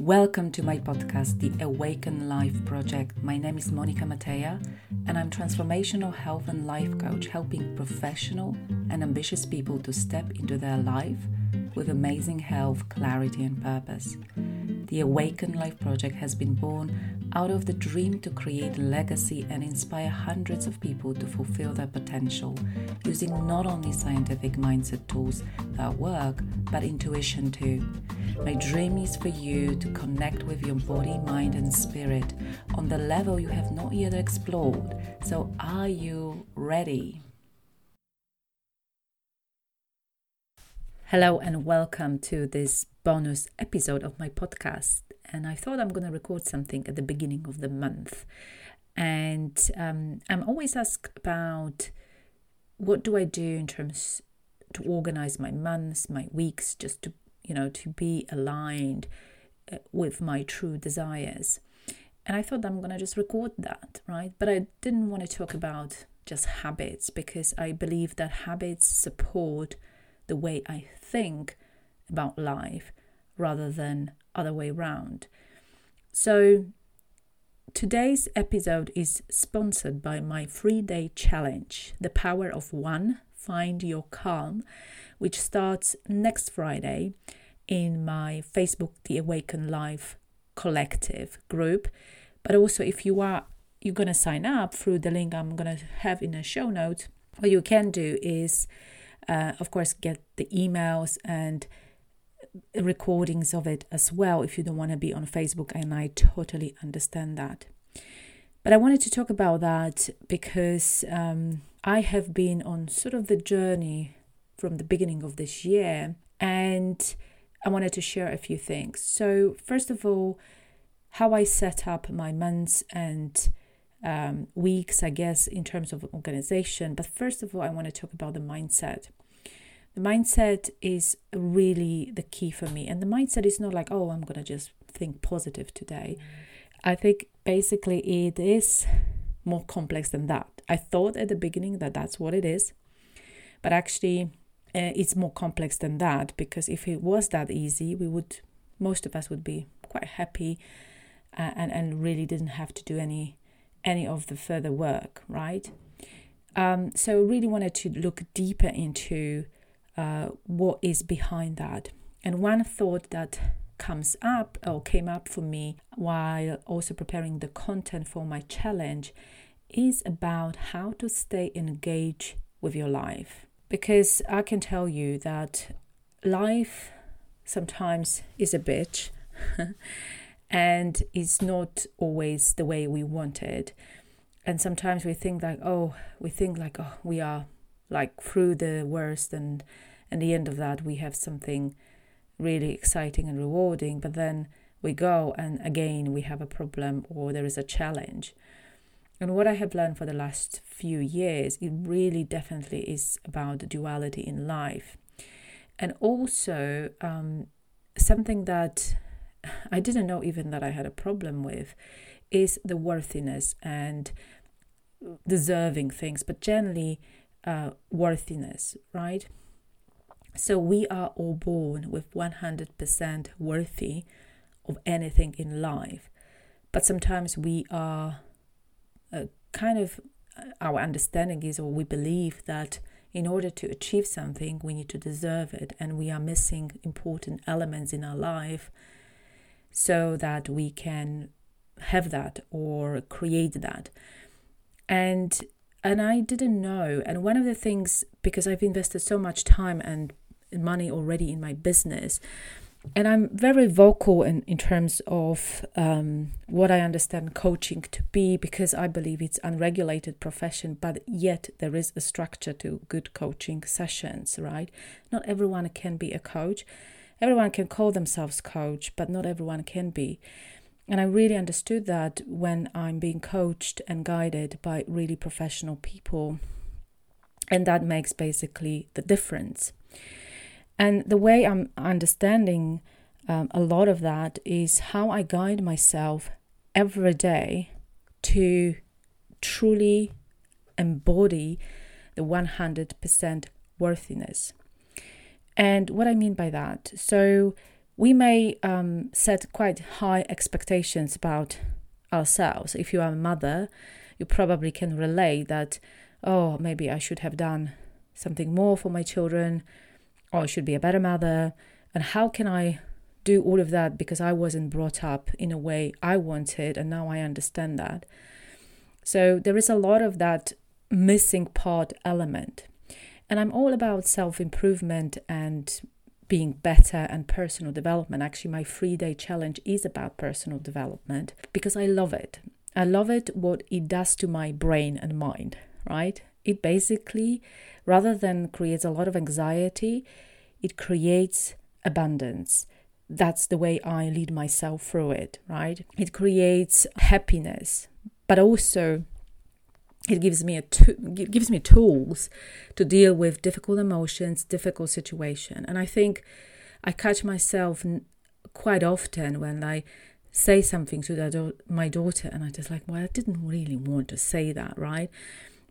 Welcome to my podcast, The Awaken Life Project. My name is Monika Mateja, and I'm transformational health and life coach, helping professional and ambitious people to step into their life with amazing health, clarity, and purpose. The Awaken Life Project has been born out of the dream to create a legacy and inspire hundreds of people to fulfill their potential using not only scientific mindset tools that work, but intuition too. My dream is for you to connect with your body, mind, and spirit on the level you have not yet explored. So, are you ready? Hello, and welcome to this bonus episode of my podcast. And I thought I'm going to record something at the beginning of the month. And um, I'm always asked about what do I do in terms to organize my months, my weeks, just to you know to be aligned uh, with my true desires. And I thought I'm going to just record that, right? But I didn't want to talk about just habits because I believe that habits support the way I think about life rather than other way around. So today's episode is sponsored by my 3-day challenge, The Power of One: Find Your Calm, which starts next Friday in my Facebook The Awaken Life collective group. But also if you are you're going to sign up through the link I'm going to have in the show notes, what you can do is uh, of course, get the emails and recordings of it as well if you don't want to be on Facebook, and I totally understand that. But I wanted to talk about that because um, I have been on sort of the journey from the beginning of this year, and I wanted to share a few things. So, first of all, how I set up my months and um, weeks, I guess, in terms of organization. But first of all, I want to talk about the mindset. The mindset is really the key for me. And the mindset is not like, oh, I'm going to just think positive today. I think basically it is more complex than that. I thought at the beginning that that's what it is, but actually, uh, it's more complex than that because if it was that easy, we would, most of us would be quite happy uh, and, and really didn't have to do any any of the further work, right? Um, so really wanted to look deeper into uh, what is behind that. And one thought that comes up or came up for me while also preparing the content for my challenge is about how to stay engaged with your life. Because I can tell you that life sometimes is a bitch and it's not always the way we want it. And sometimes we think like oh we think like oh we are like through the worst and and the end of that we have something really exciting and rewarding but then we go and again we have a problem or there is a challenge. And what i have learned for the last few years it really definitely is about the duality in life. And also um, something that I didn't know even that I had a problem with is the worthiness and deserving things, but generally uh, worthiness, right? So we are all born with 100% worthy of anything in life, but sometimes we are uh, kind of uh, our understanding is or we believe that in order to achieve something we need to deserve it and we are missing important elements in our life so that we can have that or create that. And and I didn't know. And one of the things because I've invested so much time and money already in my business, and I'm very vocal in, in terms of um, what I understand coaching to be because I believe it's unregulated profession, but yet there is a structure to good coaching sessions, right? Not everyone can be a coach everyone can call themselves coach, but not everyone can be. And I really understood that when I'm being coached and guided by really professional people. And that makes basically the difference. And the way I'm understanding um, a lot of that is how I guide myself every day to truly embody the 100% worthiness. And what I mean by that, so we may um, set quite high expectations about ourselves. If you are a mother, you probably can relate that, oh, maybe I should have done something more for my children, or I should be a better mother. And how can I do all of that because I wasn't brought up in a way I wanted, and now I understand that. So there is a lot of that missing part element. And I'm all about self improvement and being better and personal development. Actually, my three day challenge is about personal development because I love it. I love it what it does to my brain and mind, right? It basically, rather than creates a lot of anxiety, it creates abundance. That's the way I lead myself through it, right? It creates happiness, but also it gives me a gives me tools to deal with difficult emotions, difficult situation. And I think I catch myself quite often when I say something to do- my daughter, and I just like, well, I didn't really want to say that, right?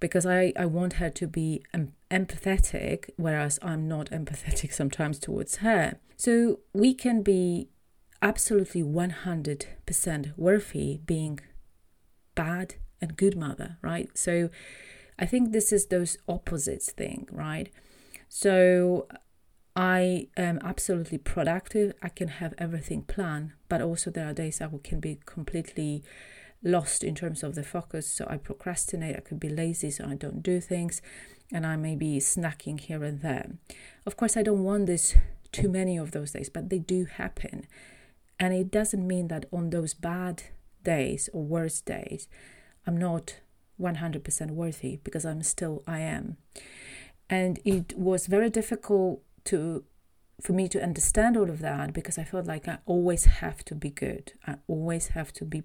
Because I, I want her to be em- empathetic, whereas I'm not empathetic sometimes towards her. So we can be absolutely 100% worthy being bad and good mother, right? So I think this is those opposites thing, right? So I am absolutely productive. I can have everything planned, but also there are days I can be completely lost in terms of the focus. So I procrastinate. I could be lazy, so I don't do things, and I may be snacking here and there. Of course, I don't want this too many of those days, but they do happen, and it doesn't mean that on those bad days or worse days I'm not 100% worthy because I'm still I am. And it was very difficult to for me to understand all of that because I felt like I always have to be good. I always have to be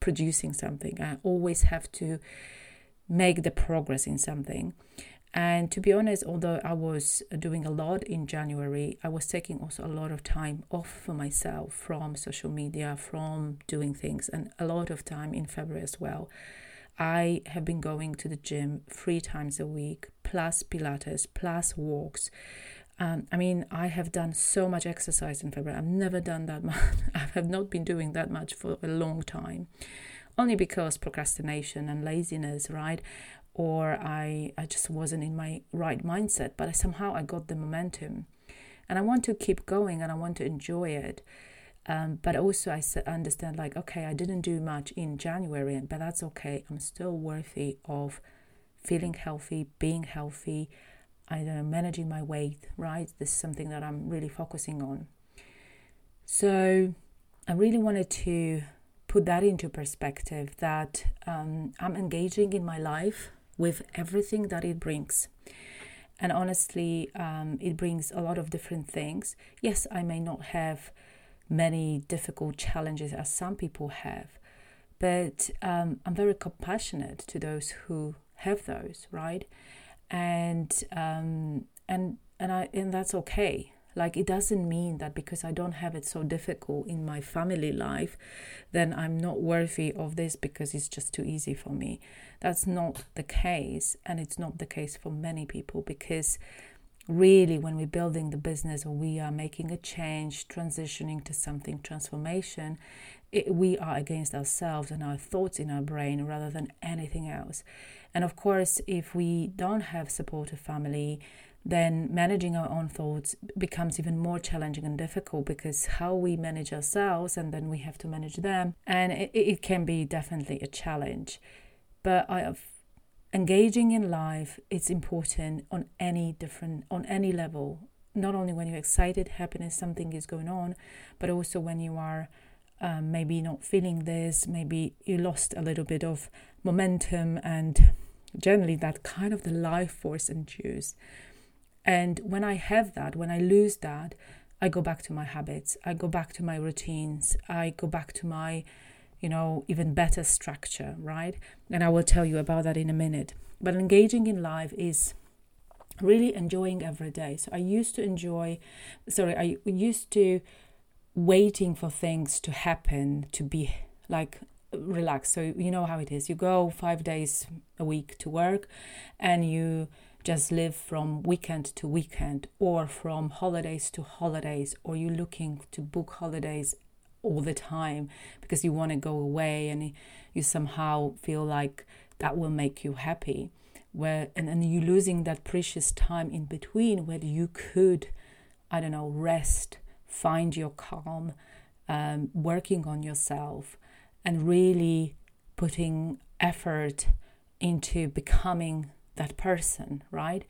producing something. I always have to make the progress in something. And to be honest, although I was doing a lot in January, I was taking also a lot of time off for myself from social media, from doing things, and a lot of time in February as well. I have been going to the gym three times a week, plus Pilates, plus walks. Um, I mean, I have done so much exercise in February. I've never done that much. I have not been doing that much for a long time, only because procrastination and laziness, right? Or I, I just wasn't in my right mindset. But I, somehow I got the momentum, and I want to keep going and I want to enjoy it. Um, but also, I understand like, okay, I didn't do much in January, but that's okay. I'm still worthy of feeling healthy, being healthy, I don't know, managing my weight, right? This is something that I'm really focusing on. So, I really wanted to put that into perspective that um, I'm engaging in my life with everything that it brings. And honestly, um, it brings a lot of different things. Yes, I may not have many difficult challenges as some people have. But um, I'm very compassionate to those who have those, right? And um, and and I and that's okay. Like it doesn't mean that because I don't have it so difficult in my family life, then I'm not worthy of this because it's just too easy for me. That's not the case, and it's not the case for many people because really when we're building the business or we are making a change transitioning to something transformation it, we are against ourselves and our thoughts in our brain rather than anything else and of course if we don't have supportive family then managing our own thoughts becomes even more challenging and difficult because how we manage ourselves and then we have to manage them and it, it can be definitely a challenge. But i have engaging in life is important on any different on any level. Not only when you're excited happiness something is going on but also when you are um, maybe not feeling this maybe you lost a little bit of momentum and generally that kind of the life force induced and when i have that when i lose that i go back to my habits i go back to my routines i go back to my you know, even better structure, right? And I will tell you about that in a minute. But engaging in life is really enjoying every day. So I used to enjoy, sorry, I used to waiting for things to happen to be like relaxed. So you know how it is. You go five days a week to work and you just live from weekend to weekend or from holidays to holidays, or you're looking to book holidays all the time because you want to go away and you somehow feel like that will make you happy. Where and then you're losing that precious time in between where you could, I don't know, rest, find your calm, um, working on yourself, and really putting effort into becoming that person, right?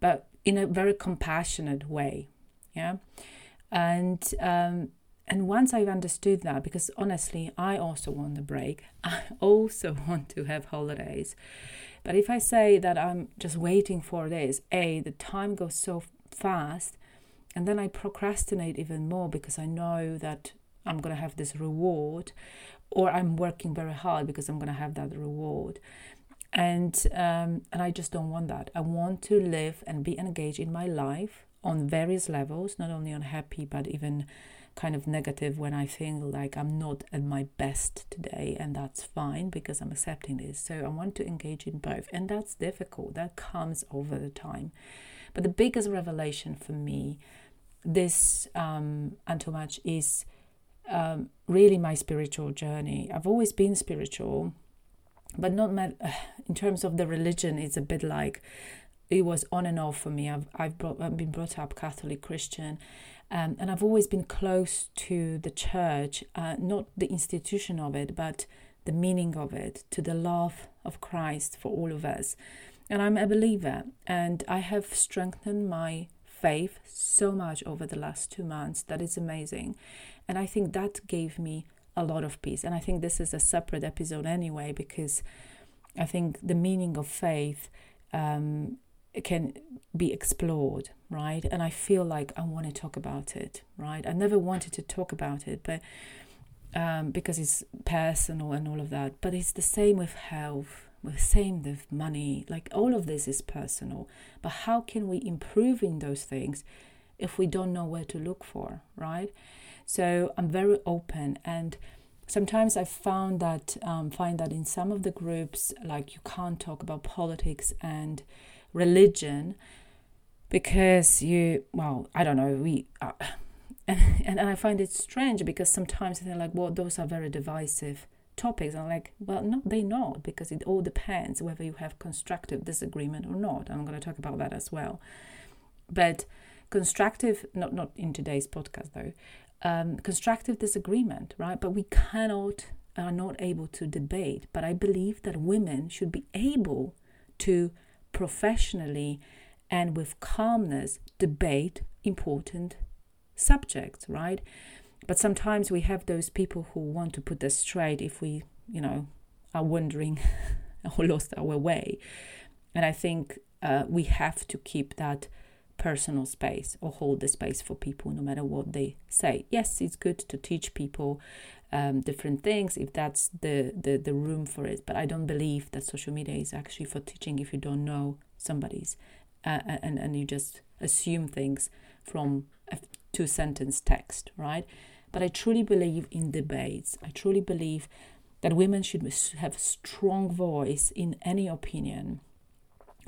But in a very compassionate way, yeah. And um, and once I've understood that, because honestly, I also want a break. I also want to have holidays. But if I say that I'm just waiting for this, a the time goes so fast, and then I procrastinate even more because I know that I'm gonna have this reward, or I'm working very hard because I'm gonna have that reward and um, and I just don't want that. I want to live and be engaged in my life on various levels, not only on happy but even kind of negative when I feel like I'm not at my best today, and that's fine because I'm accepting this. So I want to engage in both, and that's difficult. That comes over the time. But the biggest revelation for me, this um, too much is um, really my spiritual journey. I've always been spiritual but not my, in terms of the religion it's a bit like it was on and off for me. I've, I've, brought, I've been brought up catholic christian um, and i've always been close to the church uh, not the institution of it but the meaning of it to the love of christ for all of us. And i'm a believer and i have strengthened my faith so much over the last two months. That is amazing. And i think that gave me a lot of peace. And I think this is a separate episode anyway, because I think the meaning of faith um, can be explored, right? And I feel like I want to talk about it, right? I never wanted to talk about it, but um, because it's personal and all of that. But it's the same with health, with same with money. Like all of this is personal. But how can we improve in those things if we don't know where to look for, right? So I'm very open, and sometimes I found that um, find that in some of the groups, like you can't talk about politics and religion because you well I don't know we. Uh, and, and I find it strange because sometimes they're like, well, those are very divisive topics. I'm like, well, no, they're not because it all depends whether you have constructive disagreement or not. I'm going to talk about that as well. But constructive, not not in today's podcast though, um, constructive disagreement, right? But we cannot, are not able to debate. But I believe that women should be able to professionally and with calmness debate important subjects, right? But sometimes we have those people who want to put us straight if we, you know, are wondering or lost our way. And I think uh, we have to keep that personal space or hold the space for people no matter what they say. Yes, it's good to teach people um, different things if that's the, the, the room for it, but I don't believe that social media is actually for teaching if you don't know somebody's uh, and, and you just assume things from a two sentence text, right? But I truly believe in debates. I truly believe that women should have a strong voice in any opinion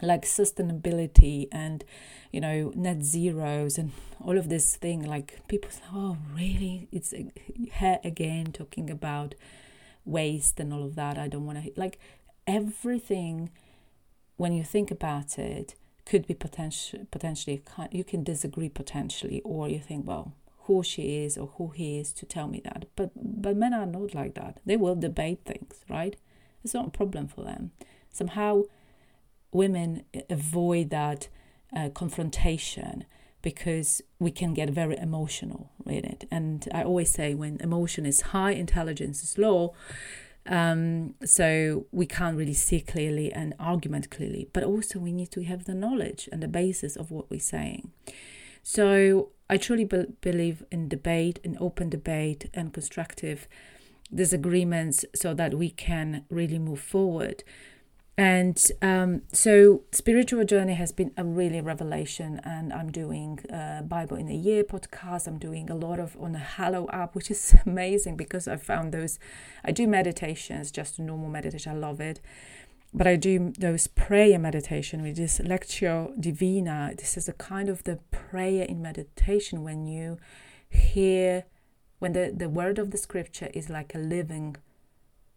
like sustainability and you know net zeros and all of this thing like people say oh really? It's uh, here again talking about waste and all of that. I don't want to like everything when you think about it could be potential potentially you can disagree potentially or you think well who she is or who he is to tell me that. But but men are not like that. They will debate things right? It's not a problem for them. Somehow women avoid that uh, confrontation because we can get very emotional in it. And I always say when emotion is high, intelligence is low. Um, so we can't really see clearly and argument clearly, but also we need to have the knowledge and the basis of what we're saying. So I truly be- believe in debate, in open debate, and constructive disagreements so that we can really move forward. And um, so, spiritual journey has been a really revelation. And I'm doing a Bible in a Year podcast. I'm doing a lot of on the Hallow app, which is amazing because I found those. I do meditations, just normal meditation. I love it. but I do those prayer meditation, which is Lectio Divina. This is a kind of the prayer in meditation when you hear, when the, the word of the scripture is like a living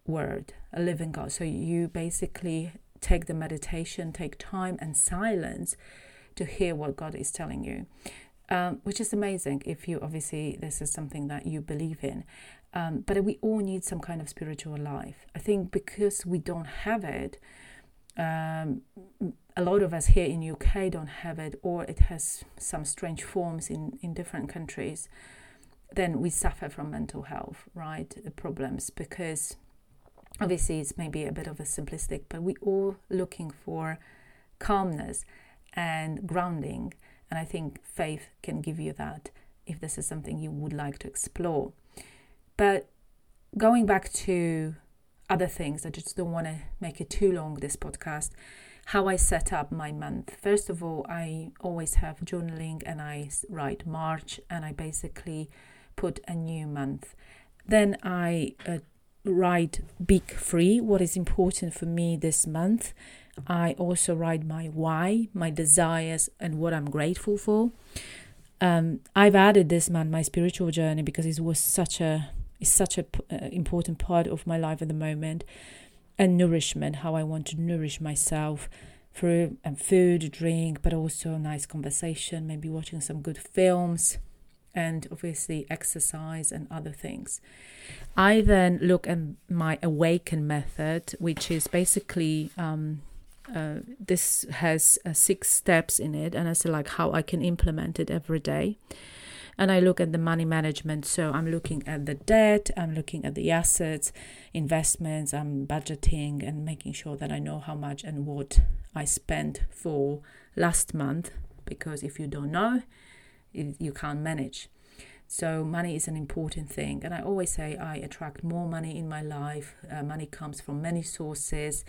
word, a living God. So you basically take the meditation, take time and silence to hear what God is telling you, um, which is amazing if you obviously, this is something that you believe in. Um, but we all need some kind of spiritual life. I think because we don't have it, um, a lot of us here in UK don't have it, or it has some strange forms in, in different countries. Then we suffer from mental health, right? Problems because obviously it's maybe a bit of a simplistic, but we all looking for calmness and grounding, and I think faith can give you that if this is something you would like to explore. But going back to other things, I just don't want to make it too long, this podcast. How I set up my month. First of all, I always have journaling and I write March and I basically put a new month. Then I uh, write big three, what is important for me this month. I also write my why, my desires, and what I'm grateful for. Um, I've added this month my spiritual journey because it was such a is such a uh, important part of my life at the moment and nourishment how i want to nourish myself through um, food drink but also nice conversation maybe watching some good films and obviously exercise and other things i then look at my awaken method which is basically um, uh, this has uh, six steps in it and it's like how i can implement it every day and I look at the money management. So I'm looking at the debt, I'm looking at the assets, investments, I'm budgeting and making sure that I know how much and what I spent for last month. Because if you don't know, you can't manage. So money is an important thing, and I always say I attract more money in my life. Uh, money comes from many sources.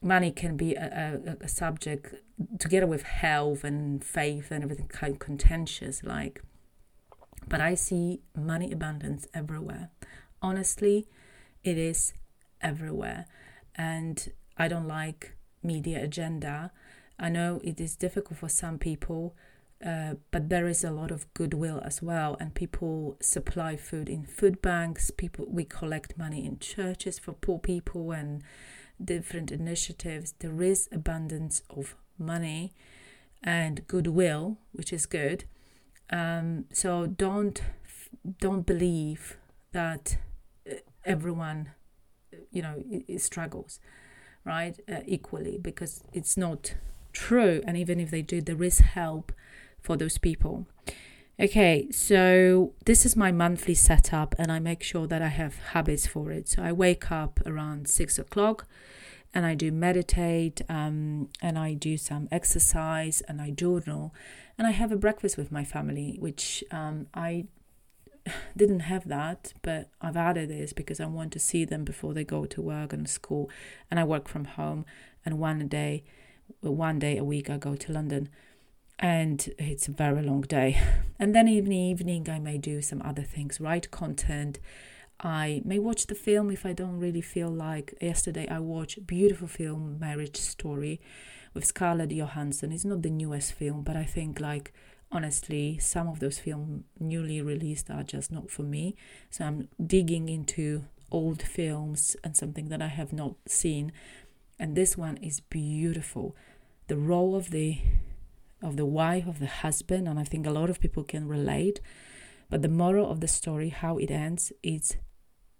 Money can be a, a, a subject together with health and faith and everything kind of contentious. Like but I see money abundance everywhere. Honestly, it is everywhere. And I don't like media agenda. I know it is difficult for some people, uh, but there is a lot of goodwill as well. And people supply food in food banks. People we collect money in churches for poor people and different initiatives. There is abundance of money and goodwill, which is good. Um, so don't don't believe that uh, everyone, you know, struggles, right, uh, equally because it's not true. And even if they do, there is help for those people. Okay, so this is my monthly setup, and I make sure that I have habits for it. So I wake up around six o'clock and I do meditate um, and I do some exercise and I journal and I have a breakfast with my family, which um, I didn't have that, but I've added this because I want to see them before they go to work and school, and I work from home. And one day, one day a week, I go to London, and it's a very long day. And then in the evening, I may do some other things, write content. I may watch the film if I don't really feel like. Yesterday, I watched beautiful film, Marriage Story with Scarlett Johansson. It's not the newest film, but I think like honestly, some of those films newly released are just not for me. So I'm digging into old films and something that I have not seen. And this one is beautiful. The role of the of the wife of the husband, and I think a lot of people can relate. But the moral of the story, how it ends, is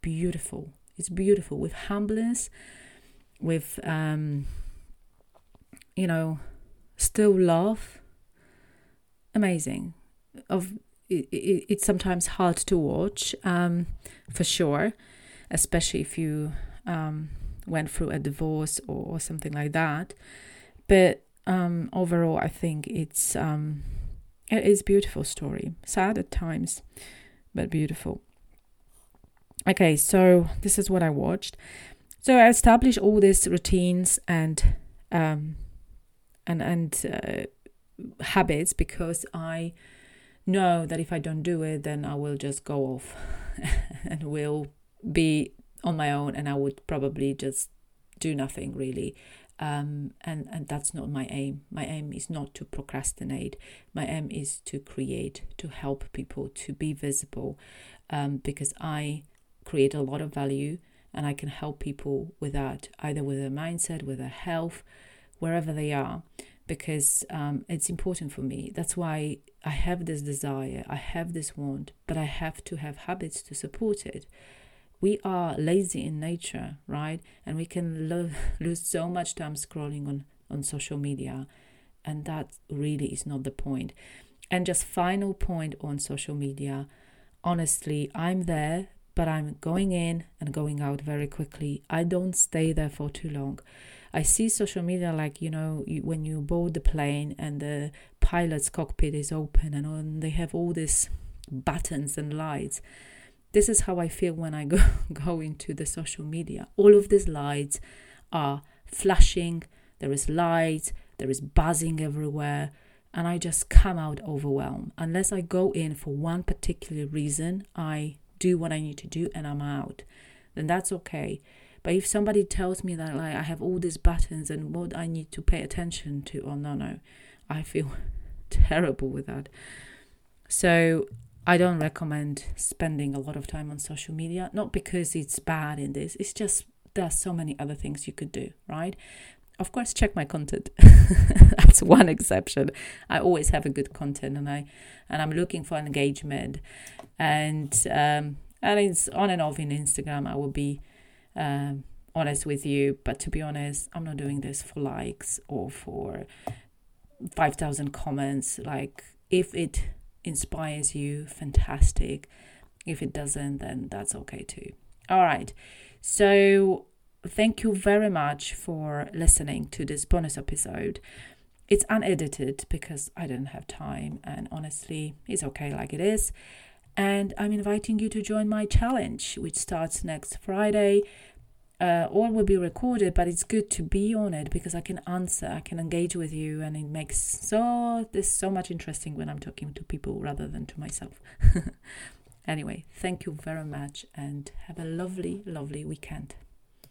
beautiful. It's beautiful with humbleness, with um, you know, still love. Amazing. Of it, it, it's sometimes hard to watch, um, for sure, especially if you um, went through a divorce or, or something like that. But um, overall, I think it's um, it is beautiful story. Sad at times, but beautiful. Okay, so this is what I watched. So I established all these routines and um, and and uh, habits because I know that if I don't do it, then I will just go off and will be on my own, and I would probably just do nothing really. Um, and and that's not my aim. My aim is not to procrastinate. My aim is to create, to help people to be visible, um, because I create a lot of value and I can help people with that, either with their mindset, with their health, wherever they are, because um, it's important for me. That's why I have this desire, I have this want, but I have to have habits to support it we are lazy in nature, right? And we can lo- lose so much time scrolling on, on social media. And that really is not the point. And just final point on social media honestly, I'm there, but I'm going in and going out very quickly. I don't stay there for too long. I see social media like, you know, you, when you board the plane and the pilot's cockpit is open and, and they have all these buttons and lights this is how I feel when I go, go into the social media. All of these lights are flashing, there is light, there is buzzing everywhere, and I just come out overwhelmed. Unless I go in for one particular reason, I do what I need to do and I'm out. Then that's okay. But if somebody tells me that like I have all these buttons and what I need to pay attention to, oh no no, I feel terrible with that. So I don't recommend spending a lot of time on social media, not because it's bad in this, it's just there's so many other things you could do, right? Of course, check my content. That's one exception. I always have a good content, and I and I'm looking for engagement, and um, and it's on and off in Instagram. I will be um, honest with you, but to be honest, I'm not doing this for likes or for five thousand comments. Like if it inspires you, fantastic. If it doesn't, then that's okay too. All right. So, thank you very much for listening to this bonus episode. It's unedited because I didn't have time, and honestly, it's okay like it is. And I'm inviting you to join my challenge, which starts next Friday uh, all will be recorded, but it's good to be on it because I can answer, I can engage with you, and it makes so this so much interesting when I'm talking to people rather than to myself. anyway, thank you very much, and have a lovely, lovely weekend.